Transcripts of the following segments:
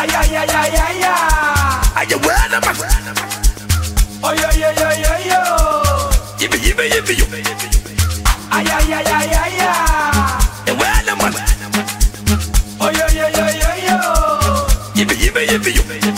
ay. Are you well, man? Oh, yo, yo, yo, yo, yo. Yippee, yippee, yippee, ay. You well, man? Oh, yo, yo, yo, yo, yo. Yippee, yippee, yippee.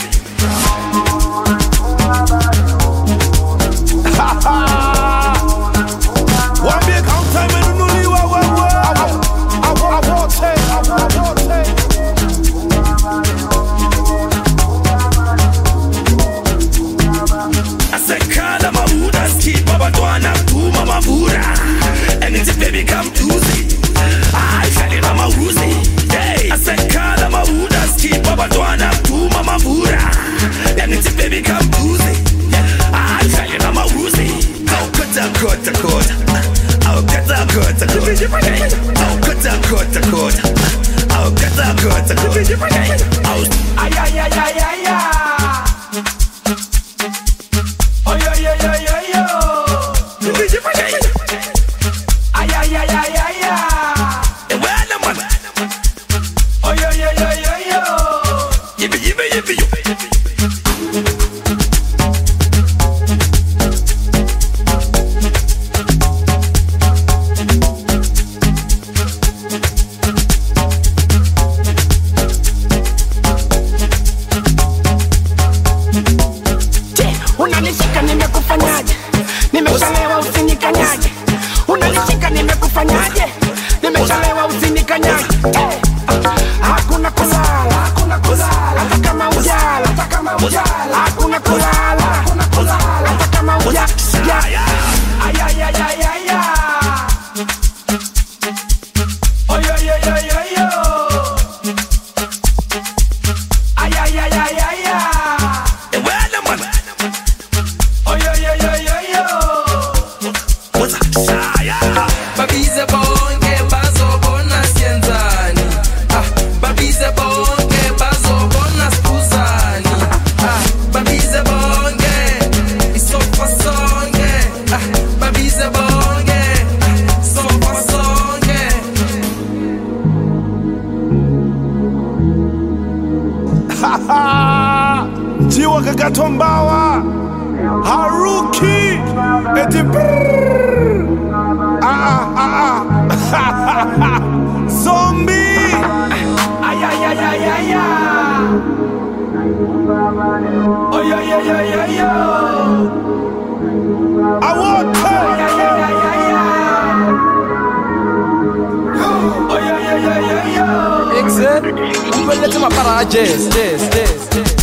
Kuduma amavura engithi baby come tuzi hayi dlalela amawuzi hey asekhala mabuda sikhipha abantwana kuduma amavura engithi baby come tuzi hayi dlalela amawuzi awukhetha khotha khotha awukhetha khotha khotha awukhetha khotha khotha awukhetha khotha khotha awu Ay, unanishika nimekufanyaje? nimechelewa usinikanyaje. Unanishika nimekufanyaje? nimechelewa usinikanyaje. Eh, Hakuna kulala, hata kama ujala. Hakuna kulala, Njiwa kakatombawa haruki eti Ay, ay, ay, ay. Oh, yo, yo, yo, yo, yo. I want ay, ay, ay, ay. Oh, yo, yo, yo, yo, yo. Exit. Umpelete mapara jazz, jazz, jazz, jazz. Thank